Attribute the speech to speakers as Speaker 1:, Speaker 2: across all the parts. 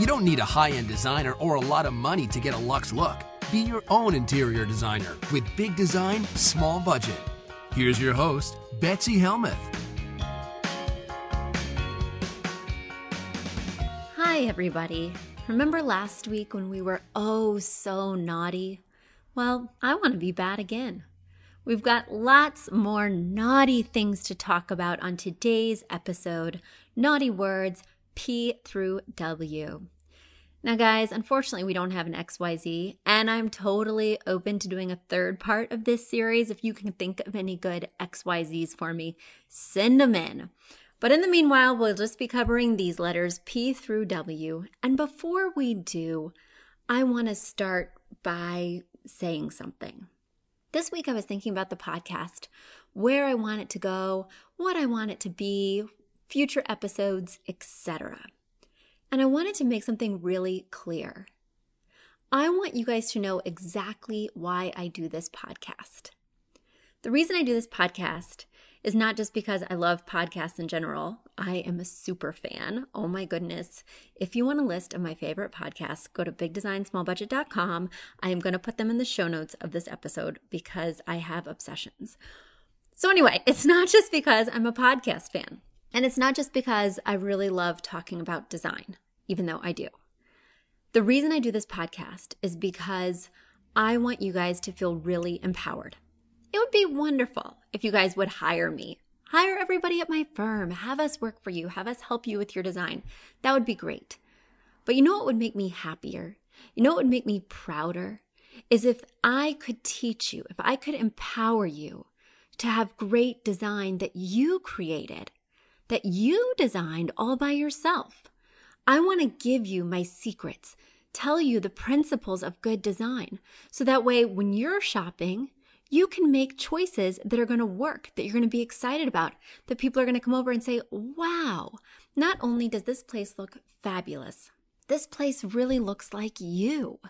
Speaker 1: You don't need a high end designer or a lot of money to get a luxe look. Be your own interior designer with big design, small budget. Here's your host, Betsy Helmuth.
Speaker 2: Hi, everybody. Remember last week when we were oh so naughty? Well, I want to be bad again. We've got lots more naughty things to talk about on today's episode Naughty Words P through W. Now, guys, unfortunately, we don't have an XYZ, and I'm totally open to doing a third part of this series. If you can think of any good XYZs for me, send them in. But in the meanwhile, we'll just be covering these letters P through W. And before we do, I want to start by saying something. This week, I was thinking about the podcast, where I want it to go, what I want it to be, future episodes, etc. And I wanted to make something really clear. I want you guys to know exactly why I do this podcast. The reason I do this podcast is not just because I love podcasts in general. I am a super fan. Oh my goodness. If you want a list of my favorite podcasts, go to bigdesignsmallbudget.com. I am going to put them in the show notes of this episode because I have obsessions. So, anyway, it's not just because I'm a podcast fan. And it's not just because I really love talking about design, even though I do. The reason I do this podcast is because I want you guys to feel really empowered. It would be wonderful if you guys would hire me. Hire everybody at my firm, have us work for you, have us help you with your design. That would be great. But you know what would make me happier? You know what would make me prouder? Is if I could teach you, if I could empower you to have great design that you created that you designed all by yourself. I want to give you my secrets, tell you the principles of good design, so that way when you're shopping, you can make choices that are going to work, that you're going to be excited about, that people are going to come over and say, wow, not only does this place look fabulous, this place really looks like you.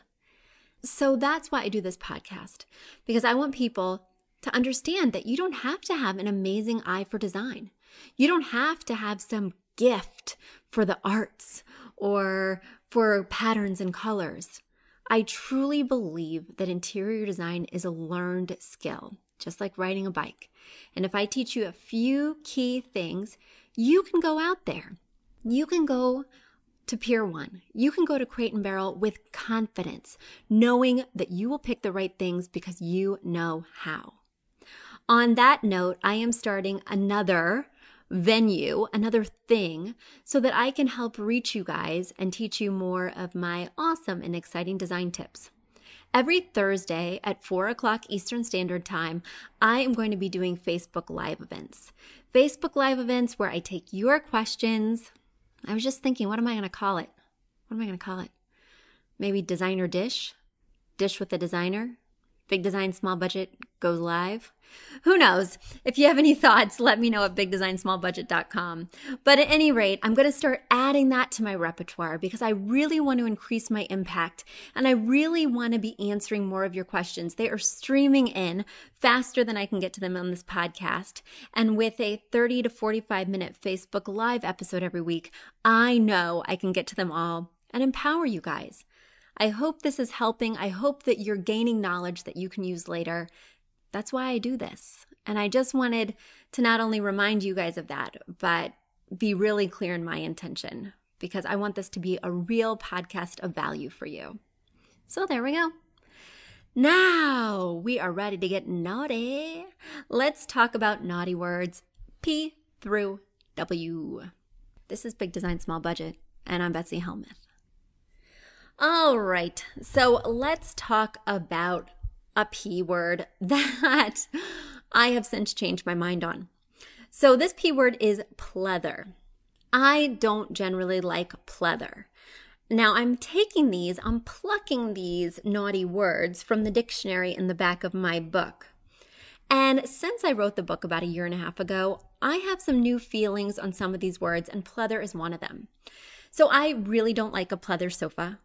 Speaker 2: So that's why I do this podcast, because I want people to understand that you don't have to have an amazing eye for design. You don't have to have some gift for the arts or for patterns and colors. I truly believe that interior design is a learned skill, just like riding a bike. And if I teach you a few key things, you can go out there. You can go to Pier 1. You can go to Crate and Barrel with confidence, knowing that you will pick the right things because you know how. On that note, I am starting another venue, another thing, so that I can help reach you guys and teach you more of my awesome and exciting design tips. Every Thursday at 4 o'clock Eastern Standard Time, I am going to be doing Facebook Live events. Facebook Live events where I take your questions. I was just thinking, what am I going to call it? What am I going to call it? Maybe designer dish? Dish with a designer? Big Design Small Budget goes live. Who knows? If you have any thoughts, let me know at bigdesignsmallbudget.com. But at any rate, I'm going to start adding that to my repertoire because I really want to increase my impact and I really want to be answering more of your questions. They are streaming in faster than I can get to them on this podcast. And with a 30 to 45 minute Facebook Live episode every week, I know I can get to them all and empower you guys. I hope this is helping. I hope that you're gaining knowledge that you can use later. That's why I do this. And I just wanted to not only remind you guys of that, but be really clear in my intention because I want this to be a real podcast of value for you. So there we go. Now we are ready to get naughty. Let's talk about naughty words P through W. This is Big Design Small Budget, and I'm Betsy Helmuth. All right, so let's talk about a P word that I have since changed my mind on. So this P word is pleather. I don't generally like pleather. Now I'm taking these, I'm plucking these naughty words from the dictionary in the back of my book. And since I wrote the book about a year and a half ago, I have some new feelings on some of these words, and pleather is one of them. So I really don't like a pleather sofa.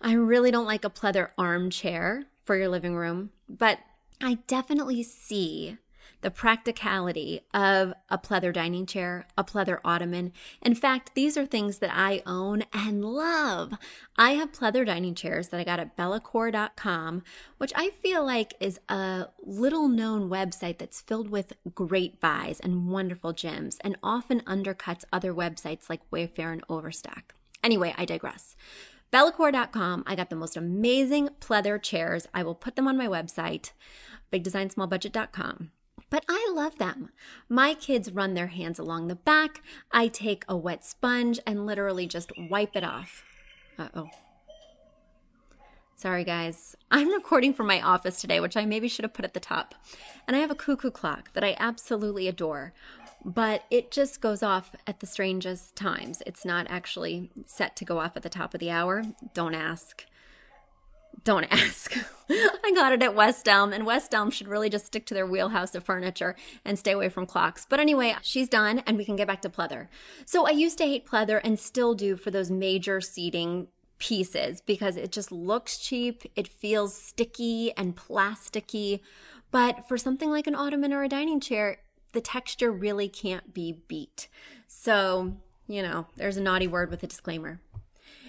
Speaker 2: I really don't like a pleather armchair for your living room, but I definitely see the practicality of a pleather dining chair, a pleather ottoman. In fact, these are things that I own and love. I have pleather dining chairs that I got at bellacor.com, which I feel like is a little known website that's filled with great buys and wonderful gems and often undercuts other websites like Wayfair and Overstock. Anyway, I digress. Bellacor.com, I got the most amazing pleather chairs. I will put them on my website, bigdesignsmallbudget.com. But I love them. My kids run their hands along the back. I take a wet sponge and literally just wipe it off. Uh oh. Sorry, guys. I'm recording from my office today, which I maybe should have put at the top. And I have a cuckoo clock that I absolutely adore, but it just goes off at the strangest times. It's not actually set to go off at the top of the hour. Don't ask. Don't ask. I got it at West Elm, and West Elm should really just stick to their wheelhouse of furniture and stay away from clocks. But anyway, she's done, and we can get back to pleather. So I used to hate pleather and still do for those major seating pieces because it just looks cheap, it feels sticky and plasticky. But for something like an ottoman or a dining chair, the texture really can't be beat. So, you know, there's a naughty word with a disclaimer.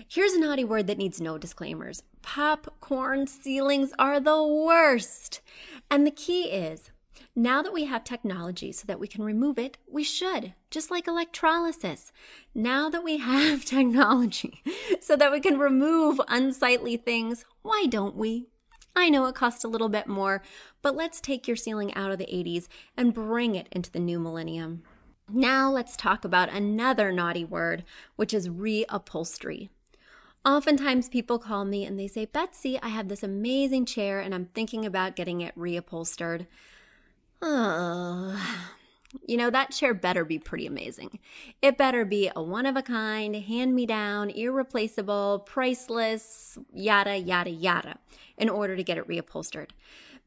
Speaker 2: Here's a naughty word that needs no disclaimers popcorn ceilings are the worst. And the key is now that we have technology so that we can remove it, we should, just like electrolysis. Now that we have technology so that we can remove unsightly things, why don't we? I know it costs a little bit more, but let's take your ceiling out of the 80s and bring it into the new millennium. Now let's talk about another naughty word, which is reupholstery. Oftentimes people call me and they say, Betsy, I have this amazing chair and I'm thinking about getting it reupholstered. You know, that chair better be pretty amazing. It better be a one of a kind, hand me down, irreplaceable, priceless, yada, yada, yada, in order to get it reupholstered.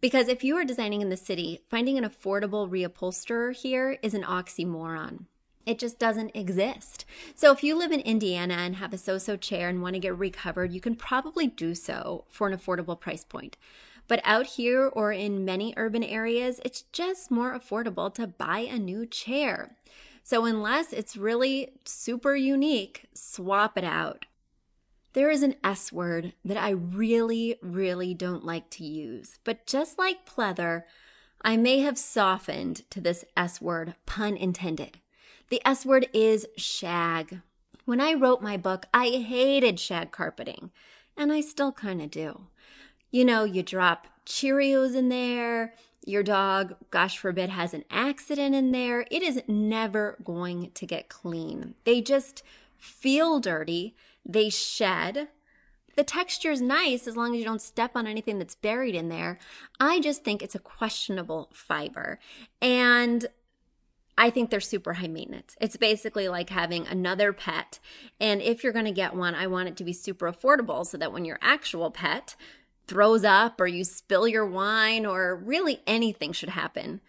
Speaker 2: Because if you are designing in the city, finding an affordable reupholsterer here is an oxymoron. It just doesn't exist. So if you live in Indiana and have a so-so chair and want to get recovered, you can probably do so for an affordable price point. But out here or in many urban areas, it's just more affordable to buy a new chair. So unless it's really super unique, swap it out. There is an S word that I really, really don't like to use. But just like pleather, I may have softened to this S word, pun intended. The S word is shag. When I wrote my book, I hated shag carpeting, and I still kind of do. You know, you drop Cheerios in there, your dog, gosh forbid, has an accident in there. It is never going to get clean. They just feel dirty, they shed. The texture is nice as long as you don't step on anything that's buried in there. I just think it's a questionable fiber. And I think they're super high maintenance. It's basically like having another pet. And if you're going to get one, I want it to be super affordable so that when your actual pet throws up or you spill your wine or really anything should happen.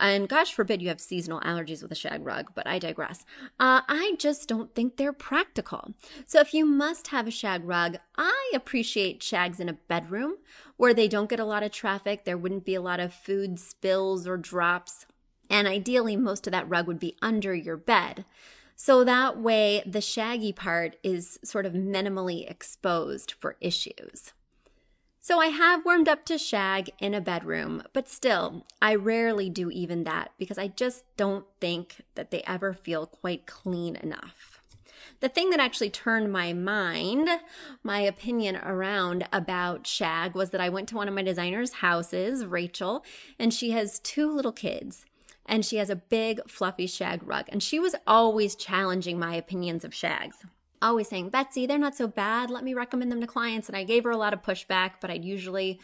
Speaker 2: And gosh forbid you have seasonal allergies with a shag rug, but I digress. Uh, I just don't think they're practical. So if you must have a shag rug, I appreciate shags in a bedroom where they don't get a lot of traffic. There wouldn't be a lot of food spills or drops. And ideally, most of that rug would be under your bed. So that way, the shaggy part is sort of minimally exposed for issues. So I have warmed up to shag in a bedroom, but still, I rarely do even that because I just don't think that they ever feel quite clean enough. The thing that actually turned my mind, my opinion around about shag was that I went to one of my designer's houses, Rachel, and she has two little kids and she has a big fluffy shag rug. And she was always challenging my opinions of shags. Always saying, Betsy, they're not so bad. Let me recommend them to clients. And I gave her a lot of pushback, but I'd usually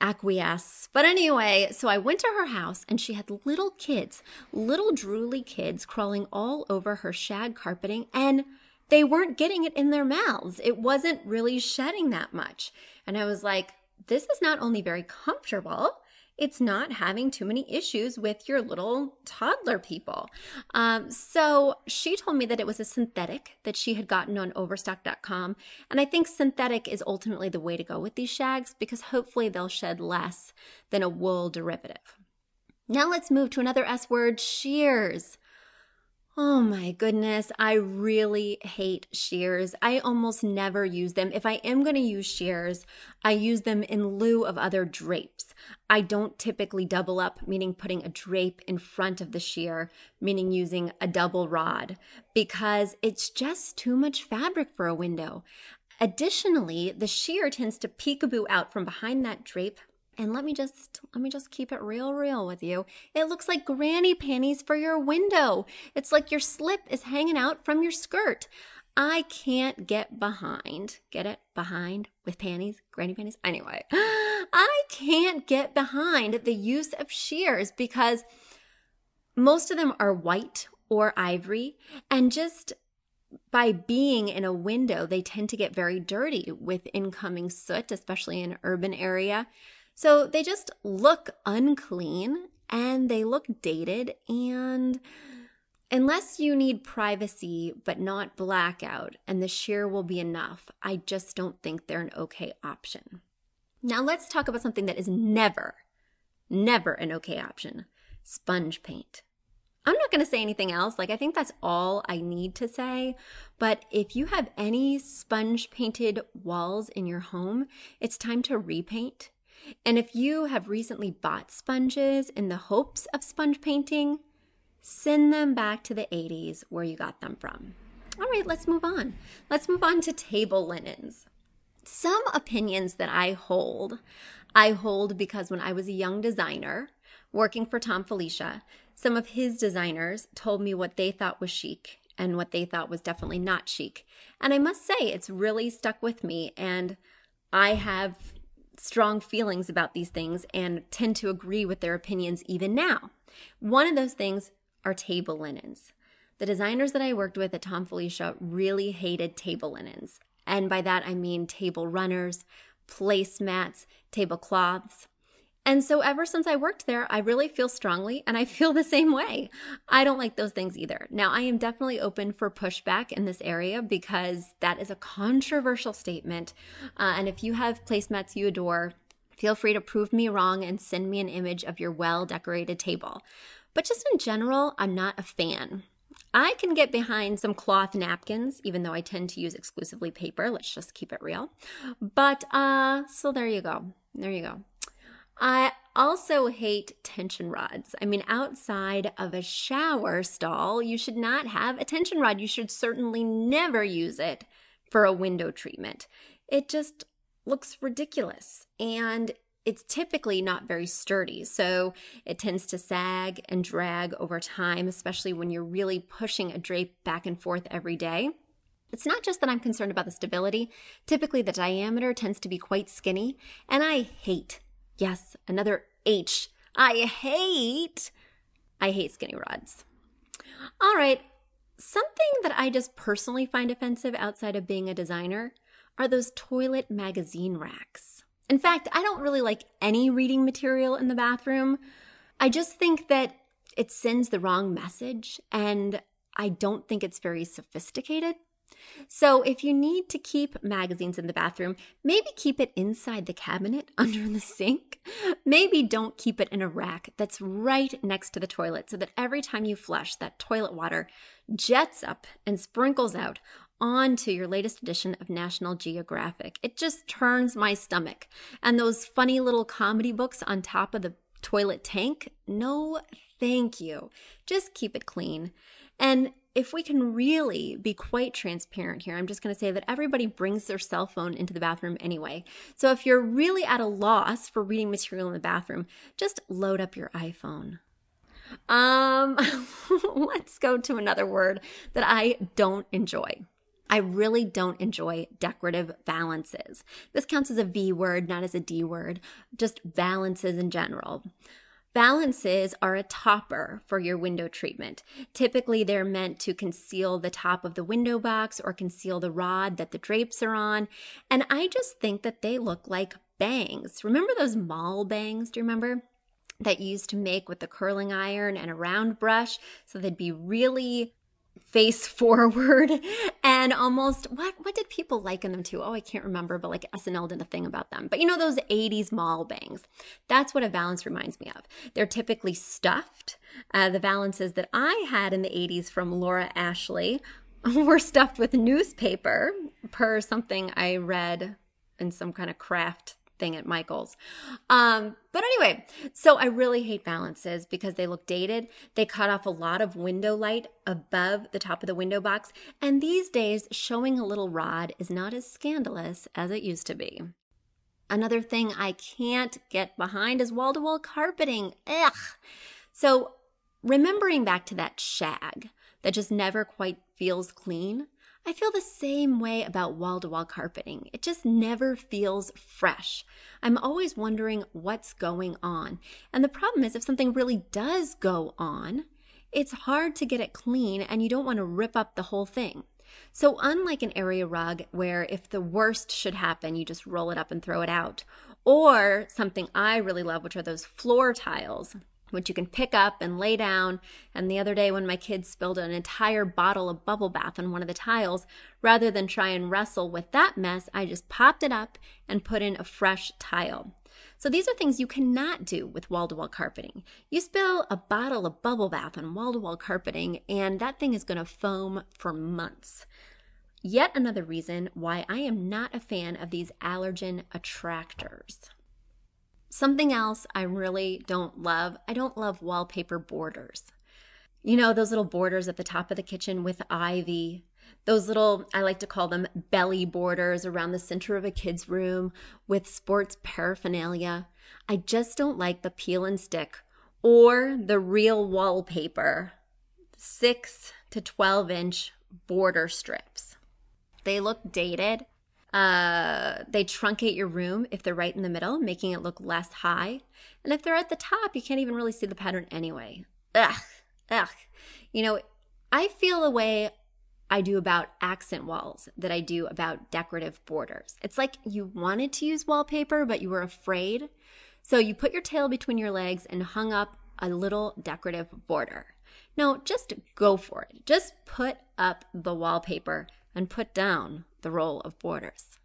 Speaker 2: acquiesce. But anyway, so I went to her house and she had little kids, little drooly kids crawling all over her shag carpeting and they weren't getting it in their mouths. It wasn't really shedding that much. And I was like, this is not only very comfortable, it's not having too many issues with your little toddler people. Um, so she told me that it was a synthetic that she had gotten on overstock.com. And I think synthetic is ultimately the way to go with these shags because hopefully they'll shed less than a wool derivative. Now let's move to another S word sheers. Oh my goodness, I really hate sheers. I almost never use them. If I am going to use sheers, I use them in lieu of other drapes. I don't typically double up, meaning putting a drape in front of the sheer, meaning using a double rod, because it's just too much fabric for a window. Additionally, the sheer tends to peekaboo out from behind that drape and let me just let me just keep it real real with you. It looks like granny panties for your window. It's like your slip is hanging out from your skirt. I can't get behind. Get it? Behind with panties, granny panties. Anyway, I can't get behind the use of sheers because most of them are white or ivory and just by being in a window, they tend to get very dirty with incoming soot, especially in an urban area. So they just look unclean and they look dated. And unless you need privacy but not blackout and the sheer will be enough, I just don't think they're an okay option. Now let's talk about something that is never, never an okay option sponge paint. I'm not going to say anything else. Like, I think that's all I need to say. But if you have any sponge painted walls in your home, it's time to repaint. And if you have recently bought sponges in the hopes of sponge painting, send them back to the 80s where you got them from. All right, let's move on. Let's move on to table linens. Some opinions that I hold, I hold because when I was a young designer working for Thom Filicia, some of his designers told me what they thought was chic and what they thought was definitely not chic. And I must say, it's really stuck with me. And I have strong feelings about these things and tend to agree with their opinions even now. One of those things are table linens. The designers that I worked with at Thom Filicia really hated table linens. And by that I mean table runners, placemats, tablecloths. And so ever since I worked there, I really feel strongly and I feel the same way. I don't like those things either. Now, I am definitely open for pushback in this area because that is a controversial statement. Uh, and if you have placemats you adore, feel free to prove me wrong and send me an image of your well decorated table. But just in general, I'm not a fan. I can get behind some cloth napkins, even though I tend to use exclusively paper. Let's just keep it real. But uh, so there you go. There you go. I also hate tension rods. I mean, outside of a shower stall, you should not have a tension rod. You should certainly never use it for a window treatment. It just looks ridiculous and it's typically not very sturdy. So it tends to sag and drag over time, especially when you're really pushing a drape back and forth every day. It's not just that I'm concerned about the stability. Typically, the diameter tends to be quite skinny, and I hate Yes, another H. I hate, I hate skinny rods. All right, something that I just personally find offensive outside of being a designer are those toilet magazine racks. In fact, I don't really like any reading material in the bathroom. I just think that it sends the wrong message and I don't think it's very sophisticated. So, if you need to keep magazines in the bathroom, maybe keep it inside the cabinet under the sink. Maybe don't keep it in a rack that's right next to the toilet so that every time you flush, that toilet water jets up and sprinkles out onto your latest edition of National Geographic. It just turns my stomach. And those funny little comedy books on top of the toilet tank, no thank you. Just keep it clean. And if we can really be quite transparent here, I'm just going to say that everybody brings their cell phone into the bathroom anyway. So if you're really at a loss for reading material in the bathroom, just load up your iPhone. Um, let's go to another word that I don't enjoy. I really don't enjoy decorative valances. This counts as a V word, not as a D word, just valances in general. Valances are a topper for your window treatment. Typically, they're meant to conceal the top of the window box or conceal the rod that the drapes are on. And I just think that they look like bangs. Remember those mall bangs? Do you remember? That you used to make with the curling iron and a round brush. So they'd be really face forward and almost what what did people liken them to? Oh, I can't remember, but like SNL did a thing about them. But you know those 80s mall bangs. That's what a valance reminds me of. They're typically stuffed. Uh, the valances that I had in the 80s from Laura Ashley were stuffed with newspaper per something I read in some kind of craft thing at Michael's. Um, but anyway, so I really hate valances because they look dated. They cut off a lot of window light above the top of the window box. And these days, showing a little rod is not as scandalous as it used to be. Another thing I can't get behind is wall to wall carpeting. Ugh. So, remembering back to that shag that just never quite feels clean, I feel the same way about wall to wall carpeting. It just never feels fresh. I'm always wondering what's going on. And the problem is, if something really does go on, it's hard to get it clean and you don't want to rip up the whole thing. So, unlike an area rug where if the worst should happen, you just roll it up and throw it out, or something I really love, which are those floor tiles which you can pick up and lay down. And the other day, when my kids spilled an entire bottle of bubble bath on one of the tiles, rather than try and wrestle with that mess, I just popped it up and put in a fresh tile. So these are things you cannot do with wall to wall carpeting. You spill a bottle of bubble bath on wall to wall carpeting, and that thing is going to foam for months. Yet another reason why I am not a fan of these allergen attractors. Something else I really don't love I don't love wallpaper borders. You know, those little borders at the top of the kitchen with ivy, those little, I like to call them belly borders around the center of a kid's room with sports paraphernalia. I just don't like the peel and stick or the real wallpaper, six to 12 inch border strips. They look dated uh, they truncate your room if they're right in the middle, making it look less high. And if they're at the top, you can't even really see the pattern anyway. Ugh, ugh. You know, I feel the way I do about accent walls that I do about decorative borders. It's like you wanted to use wallpaper, but you were afraid. So you put your tail between your legs and hung up a little decorative border. No, just go for it. Just put up the wallpaper and put down the roll of borders.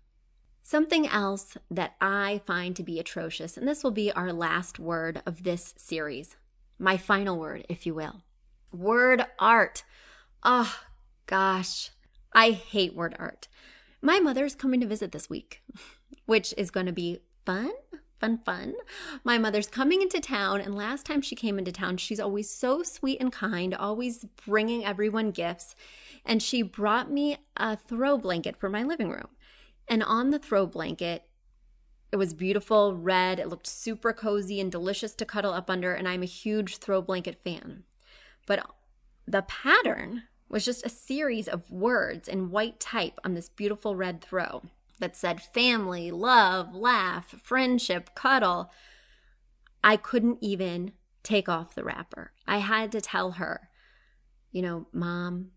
Speaker 2: Something else that I find to be atrocious, and this will be our last word of this series, my final word, if you will word art. Oh, gosh, I hate word art. My mother's coming to visit this week, which is going to be fun fun, fun. My mother's coming into town, and last time she came into town, she's always so sweet and kind, always bringing everyone gifts. And she brought me a throw blanket for my living room. And on the throw blanket, it was beautiful, red. It looked super cozy and delicious to cuddle up under, and I'm a huge throw blanket fan. But the pattern was just a series of words in white type on this beautiful red throw that said family, love, laugh, friendship, cuddle, I couldn't even take off the wrapper. I had to tell her, you know, mom,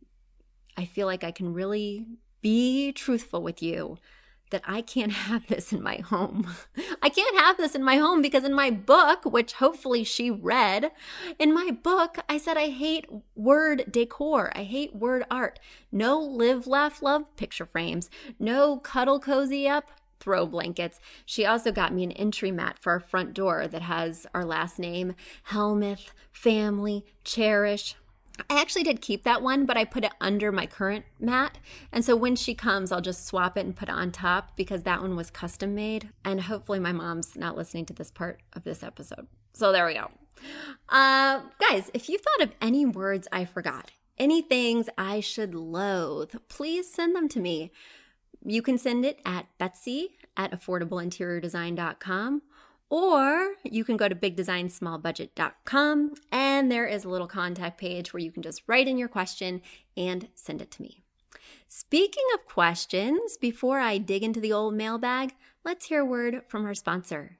Speaker 2: I feel like I can really be truthful with you that I can't have this in my home. I can't have this in my home because in my book, which hopefully she read, in my book, I said I hate word decor. I hate word art. No live, laugh, love picture frames. No cuddle cozy up throw blankets. She also got me an entry mat for our front door that has our last name, Helmuth, family, cherish, I actually did keep that one, but I put it under my current mat. And so when she comes, I'll just swap it and put it on top because that one was custom made. And hopefully my mom's not listening to this part of this episode. So there we go. Uh, guys, if you thought of any words I forgot, any things I should loathe, please send them to me. You can send it at betsy at affordableinteriordesign.com or you can go to bigdesignsmallbudget.com and there is a little contact page where you can just write in your question and send it to me. Speaking of questions, before I dig into the old mailbag, let's hear a word from our sponsor.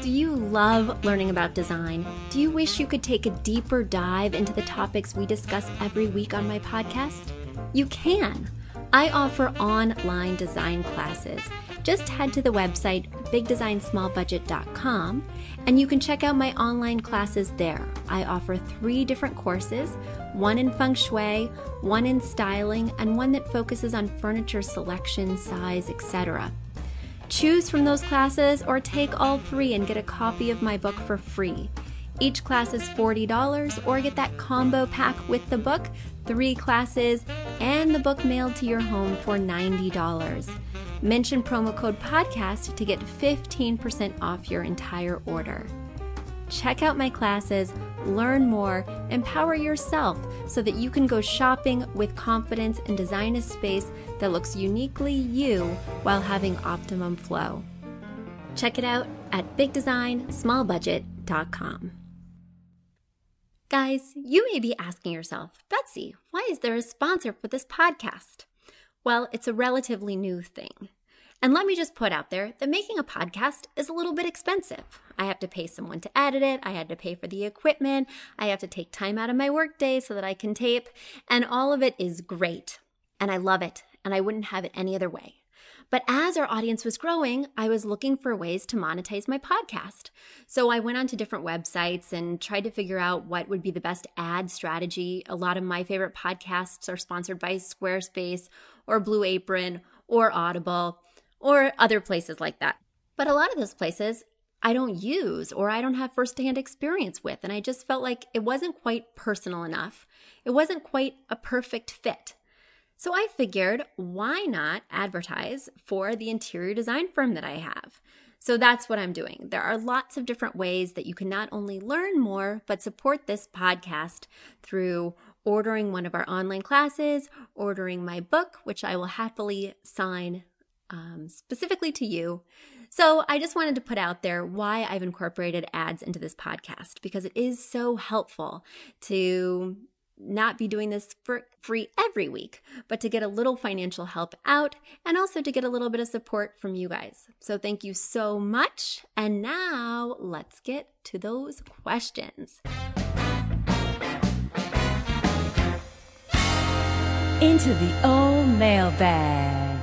Speaker 2: Do you love learning about design? Do you wish you could take a deeper dive into the topics we discuss every week on my podcast? You can. I offer online design classes just head to the website bigdesignsmallbudget.com and you can check out my online classes there. I offer three different courses one in feng shui, one in styling, and one that focuses on furniture selection, size, etc. Choose from those classes or take all three and get a copy of my book for free. Each class is $40 or get that combo pack with the book, three classes, and the book mailed to your home for $90. Mention promo code podcast to get 15% off your entire order. Check out my classes, learn more, empower yourself so that you can go shopping with confidence and design a space that looks uniquely you while having optimum flow. Check it out at bigdesignsmallbudget.com. Guys, you may be asking yourself, Betsy, why is there a sponsor for this podcast? Well, it's a relatively new thing. And let me just put out there that making a podcast is a little bit expensive. I have to pay someone to edit it, I had to pay for the equipment, I have to take time out of my workday so that I can tape, and all of it is great. And I love it, and I wouldn't have it any other way. But as our audience was growing, I was looking for ways to monetize my podcast. So I went onto different websites and tried to figure out what would be the best ad strategy. A lot of my favorite podcasts are sponsored by Squarespace or Blue Apron or Audible or other places like that. But a lot of those places I don't use or I don't have firsthand experience with. And I just felt like it wasn't quite personal enough. It wasn't quite a perfect fit. So I figured, why not advertise for the interior design firm that I have? So that's what I'm doing. There are lots of different ways that you can not only learn more, but support this podcast through ordering one of our online classes, ordering my book, which I will happily sign um, specifically to you. So I just wanted to put out there why I've incorporated ads into this podcast because it is so helpful to not be doing this for free every week, but to get a little financial help out and also to get a little bit of support from you guys. So thank you so much. And now let's get to those questions.
Speaker 3: Into the old mailbag.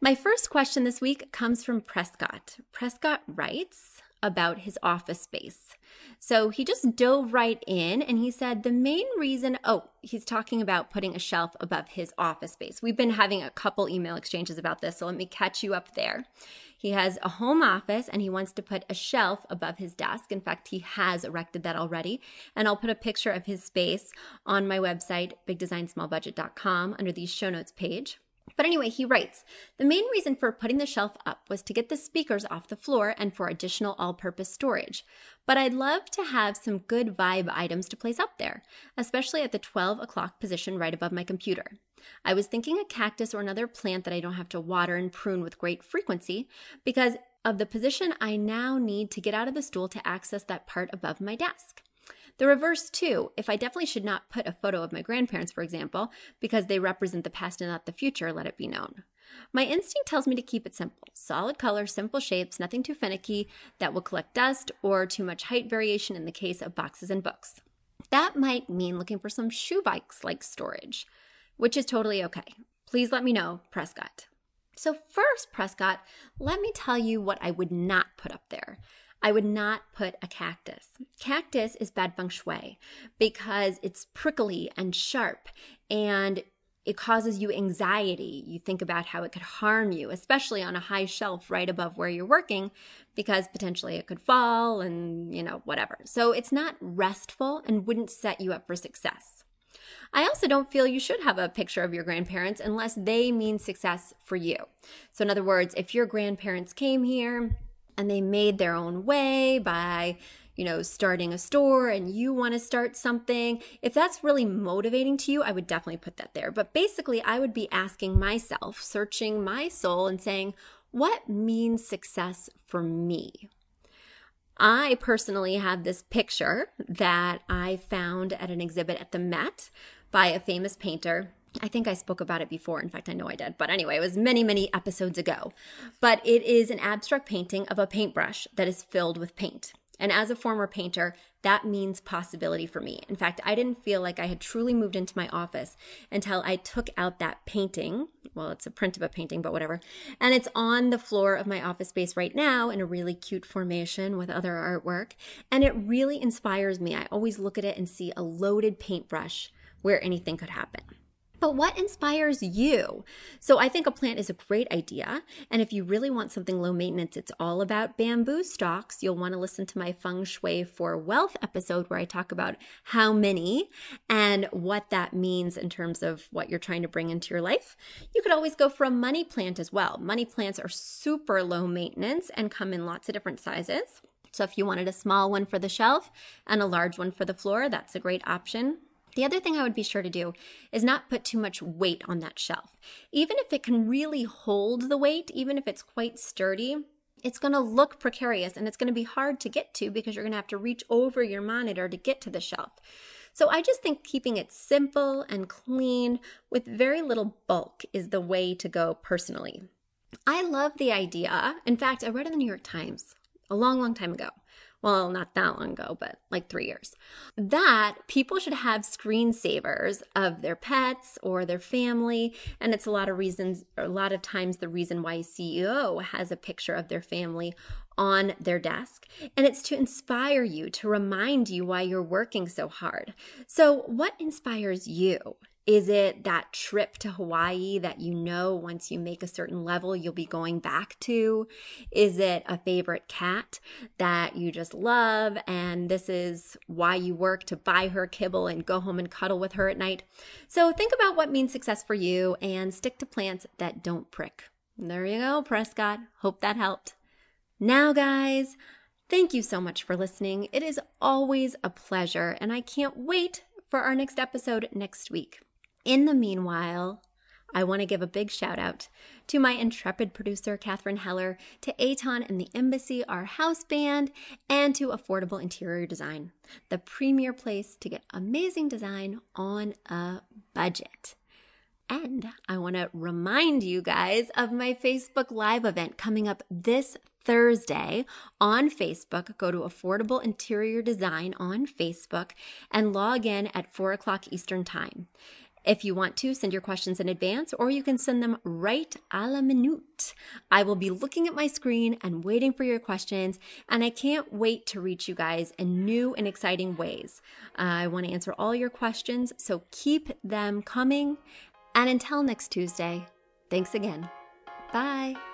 Speaker 2: My first question this week comes from Prescott. Prescott writes about his office space. So he just dove right in and he said the main reason, oh, he's talking about putting a shelf above his office space. We've been having a couple email exchanges about this, so let me catch you up there. He has a home office and he wants to put a shelf above his desk. In fact, he has erected that already. And I'll put a picture of his space on my website, bigdesignsmallbudget.com, under the show notes page. But anyway, he writes The main reason for putting the shelf up was to get the speakers off the floor and for additional all purpose storage. But I'd love to have some good vibe items to place up there, especially at the 12 o'clock position right above my computer. I was thinking a cactus or another plant that I don't have to water and prune with great frequency because of the position I now need to get out of the stool to access that part above my desk. The reverse, too, if I definitely should not put a photo of my grandparents, for example, because they represent the past and not the future, let it be known. My instinct tells me to keep it simple solid color, simple shapes, nothing too finicky that will collect dust or too much height variation in the case of boxes and books. That might mean looking for some shoe bikes like storage, which is totally okay. Please let me know, Prescott. So, first, Prescott, let me tell you what I would not put up there. I would not put a cactus. Cactus is bad feng shui because it's prickly and sharp and it causes you anxiety. You think about how it could harm you, especially on a high shelf right above where you're working, because potentially it could fall and, you know, whatever. So it's not restful and wouldn't set you up for success. I also don't feel you should have a picture of your grandparents unless they mean success for you. So, in other words, if your grandparents came here, and they made their own way by you know, starting a store and you want to start something, if that's really motivating to you, I would definitely put that there. But basically, I would be asking myself, searching my soul and saying, what means success for me? I personally have this picture that I found at an exhibit at the Met by a famous painter I think I spoke about it before. In fact, I know I did. But anyway, it was many, many episodes ago. But it is an abstract painting of a paintbrush that is filled with paint. And as a former painter, that means possibility for me. In fact, I didn't feel like I had truly moved into my office until I took out that painting. Well, it's a print of a painting, but whatever. And it's on the floor of my office space right now in a really cute formation with other artwork. And it really inspires me. I always look at it and see a loaded paintbrush where anything could happen. But what inspires you? So I think a plant is a great idea. And if you really want something low maintenance, it's all about bamboo stalks. You'll want to listen to my feng shui for wealth episode where I talk about how many and what that means in terms of what you're trying to bring into your life. You could always go for a money plant as well. Money plants are super low maintenance and come in lots of different sizes. So if you wanted a small one for the shelf and a large one for the floor, that's a great option. The other thing I would be sure to do is not put too much weight on that shelf. Even if it can really hold the weight, even if it's quite sturdy, it's going to look precarious and it's going to be hard to get to because you're going to have to reach over your monitor to get to the shelf. So I just think keeping it simple and clean with very little bulk is the way to go personally. I love the idea. In fact, I read in the New York Times a long, long time ago well, not that long ago, but like three years, that people should have screensavers of their pets or their family. And it's a lot of reasons, a lot of times, the reason why CEO has a picture of their family on their desk. And it's to inspire you, to remind you why you're working so hard. So, what inspires you? Is it that trip to Hawaii that you know once you make a certain level you'll be going back to? Is it a favorite cat that you just love and this is why you work to buy her kibble and go home and cuddle with her at night? So think about what means success for you and stick to plants that don't prick. There you go, Prescott. Hope that helped. Now, guys, thank you so much for listening. It is always a pleasure, and I can't wait for our next episode next week. In the meanwhile, I want to give a big shout out to my intrepid producer, Catherine Heller, to Aton and the Embassy, our house band, and to Affordable Interior Design, the premier place to get amazing design on a budget. And I want to remind you guys of my Facebook Live event coming up this Thursday on Facebook. Go to Affordable Interior Design on Facebook and log in at 4 o'clock Eastern Time. If you want to, send your questions in advance or you can send them right a la minute. I will be looking at my screen and waiting for your questions, and I can't wait to reach you guys in new and exciting ways. Uh, I want to answer all your questions, so keep them coming. And until next Tuesday, thanks again. Bye.